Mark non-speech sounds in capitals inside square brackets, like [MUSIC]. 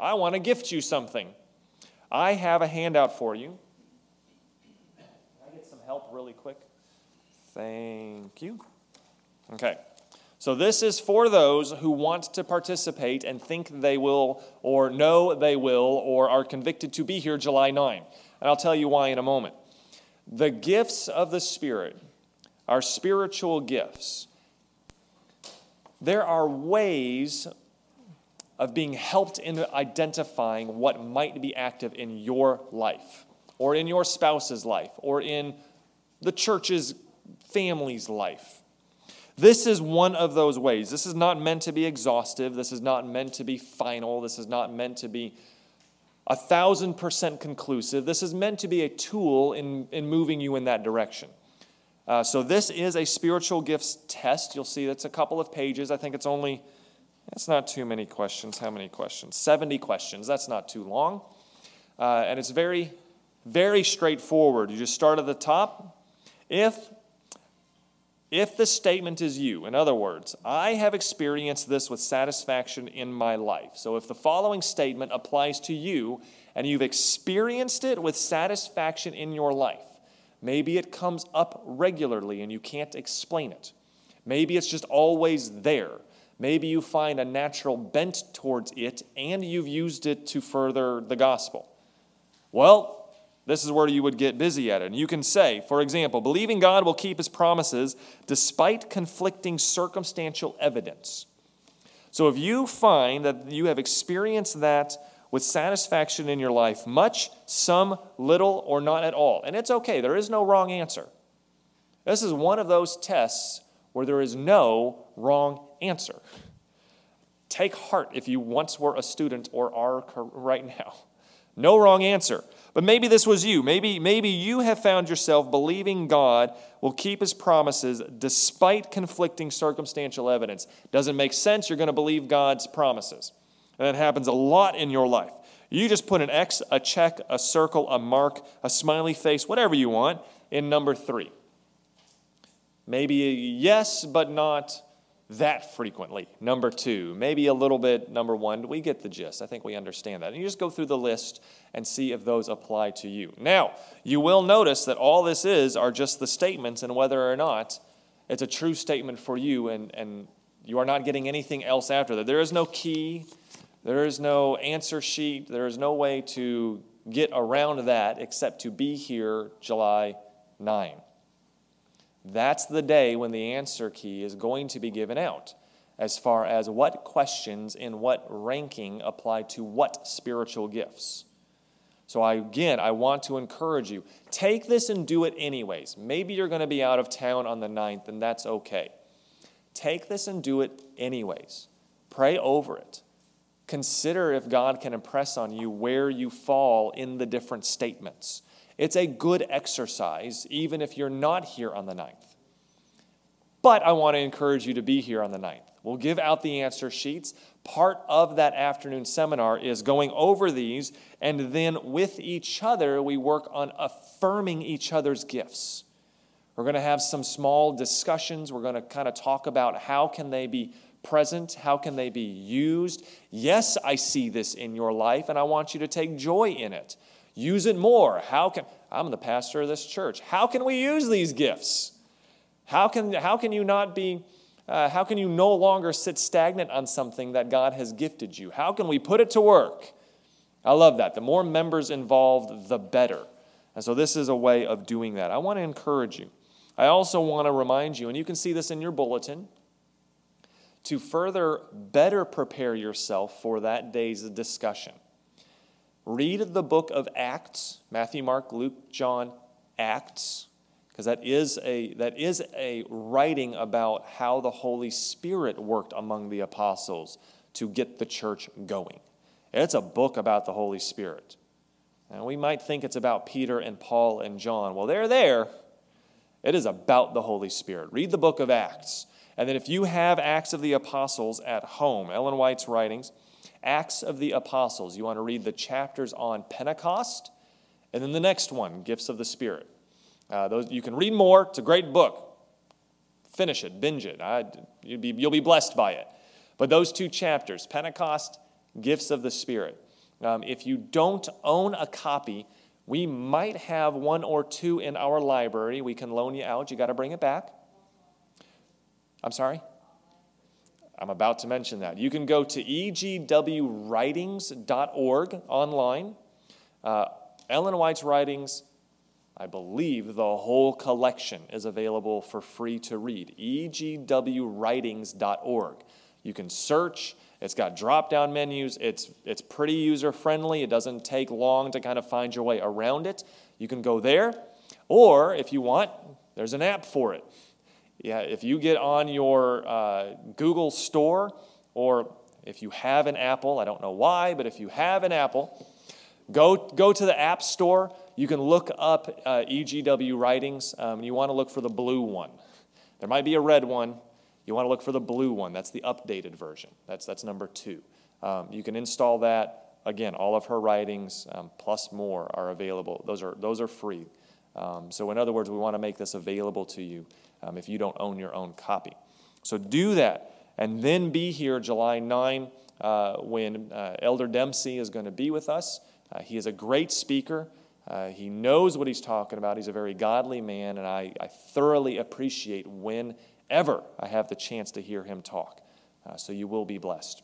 I want to gift you something. I have a handout for you. Can I get some help really quick? Thank you. Okay. So, this is for those who want to participate and think they will, or know they will, or are convicted to be here July 9. And I'll tell you why in a moment. The gifts of the Spirit are spiritual gifts. There are ways of being helped in identifying what might be active in your life, or in your spouse's life, or in the church's family's life. This is one of those ways. This is not meant to be exhaustive. This is not meant to be final. This is not meant to be a thousand percent conclusive. This is meant to be a tool in, in moving you in that direction. Uh, so, this is a spiritual gifts test. You'll see that's a couple of pages. I think it's only, it's not too many questions. How many questions? 70 questions. That's not too long. Uh, and it's very, very straightforward. You just start at the top. If if the statement is you, in other words, I have experienced this with satisfaction in my life. So if the following statement applies to you and you've experienced it with satisfaction in your life, maybe it comes up regularly and you can't explain it. Maybe it's just always there. Maybe you find a natural bent towards it and you've used it to further the gospel. Well, this is where you would get busy at it. And you can say, for example, believing God will keep his promises despite conflicting circumstantial evidence. So if you find that you have experienced that with satisfaction in your life, much, some, little, or not at all, and it's okay, there is no wrong answer. This is one of those tests where there is no wrong answer. Take heart if you once were a student or are right now. [LAUGHS] No wrong answer. But maybe this was you. Maybe, maybe you have found yourself believing God will keep his promises despite conflicting circumstantial evidence. Doesn't make sense, you're going to believe God's promises. And that happens a lot in your life. You just put an X, a check, a circle, a mark, a smiley face, whatever you want, in number three. Maybe yes, but not that frequently. Number two, maybe a little bit number one. We get the gist. I think we understand that. And you just go through the list and see if those apply to you. Now, you will notice that all this is are just the statements and whether or not it's a true statement for you and, and you are not getting anything else after that. There is no key, there is no answer sheet, there is no way to get around that except to be here July 9. That's the day when the answer key is going to be given out as far as what questions in what ranking apply to what spiritual gifts. So, I, again, I want to encourage you take this and do it anyways. Maybe you're going to be out of town on the 9th, and that's okay. Take this and do it anyways. Pray over it. Consider if God can impress on you where you fall in the different statements. It's a good exercise, even if you're not here on the 9th. But I want to encourage you to be here on the 9th. We'll give out the answer sheets. Part of that afternoon seminar is going over these, and then with each other, we work on affirming each other's gifts. We're going to have some small discussions. We're going to kind of talk about how can they be present? How can they be used? Yes, I see this in your life, and I want you to take joy in it. Use it more. How can I'm the pastor of this church. How can we use these gifts? How can, how can you not be, uh, how can you no longer sit stagnant on something that God has gifted you? How can we put it to work? I love that. The more members involved, the better. And so this is a way of doing that. I want to encourage you. I also want to remind you, and you can see this in your bulletin, to further better prepare yourself for that day's discussion. Read the book of Acts Matthew, Mark, Luke, John, Acts, because that is a, that is a writing about how the Holy Spirit worked among the apostles to get the church going. It's a book about the Holy Spirit. And we might think it's about Peter and Paul and John. Well, they're there. It is about the Holy Spirit. Read the book of Acts. And then if you have Acts of the Apostles at home, Ellen White's writings, Acts of the Apostles. You want to read the chapters on Pentecost, and then the next one, Gifts of the Spirit. Uh, those, you can read more. It's a great book. Finish it, binge it. I, you'll, be, you'll be blessed by it. But those two chapters, Pentecost, Gifts of the Spirit. Um, if you don't own a copy, we might have one or two in our library. We can loan you out. You got to bring it back. I'm sorry? I'm about to mention that. You can go to egwritings.org online. Uh, Ellen White's writings, I believe the whole collection is available for free to read. egwritings.org. You can search. It's got drop down menus. It's, it's pretty user friendly. It doesn't take long to kind of find your way around it. You can go there. Or if you want, there's an app for it. Yeah, if you get on your uh, Google Store, or if you have an Apple, I don't know why, but if you have an Apple, go, go to the App Store. You can look up uh, EGW Writings, um, you want to look for the blue one. There might be a red one. You want to look for the blue one. That's the updated version. That's, that's number two. Um, you can install that. Again, all of her writings, um, plus more, are available. Those are, those are free. Um, so, in other words, we want to make this available to you um, if you don't own your own copy. So do that, and then be here July 9 uh, when uh, Elder Dempsey is going to be with us. Uh, he is a great speaker. Uh, he knows what he's talking about. He's a very godly man, and I, I thoroughly appreciate whenever I have the chance to hear him talk. Uh, so you will be blessed.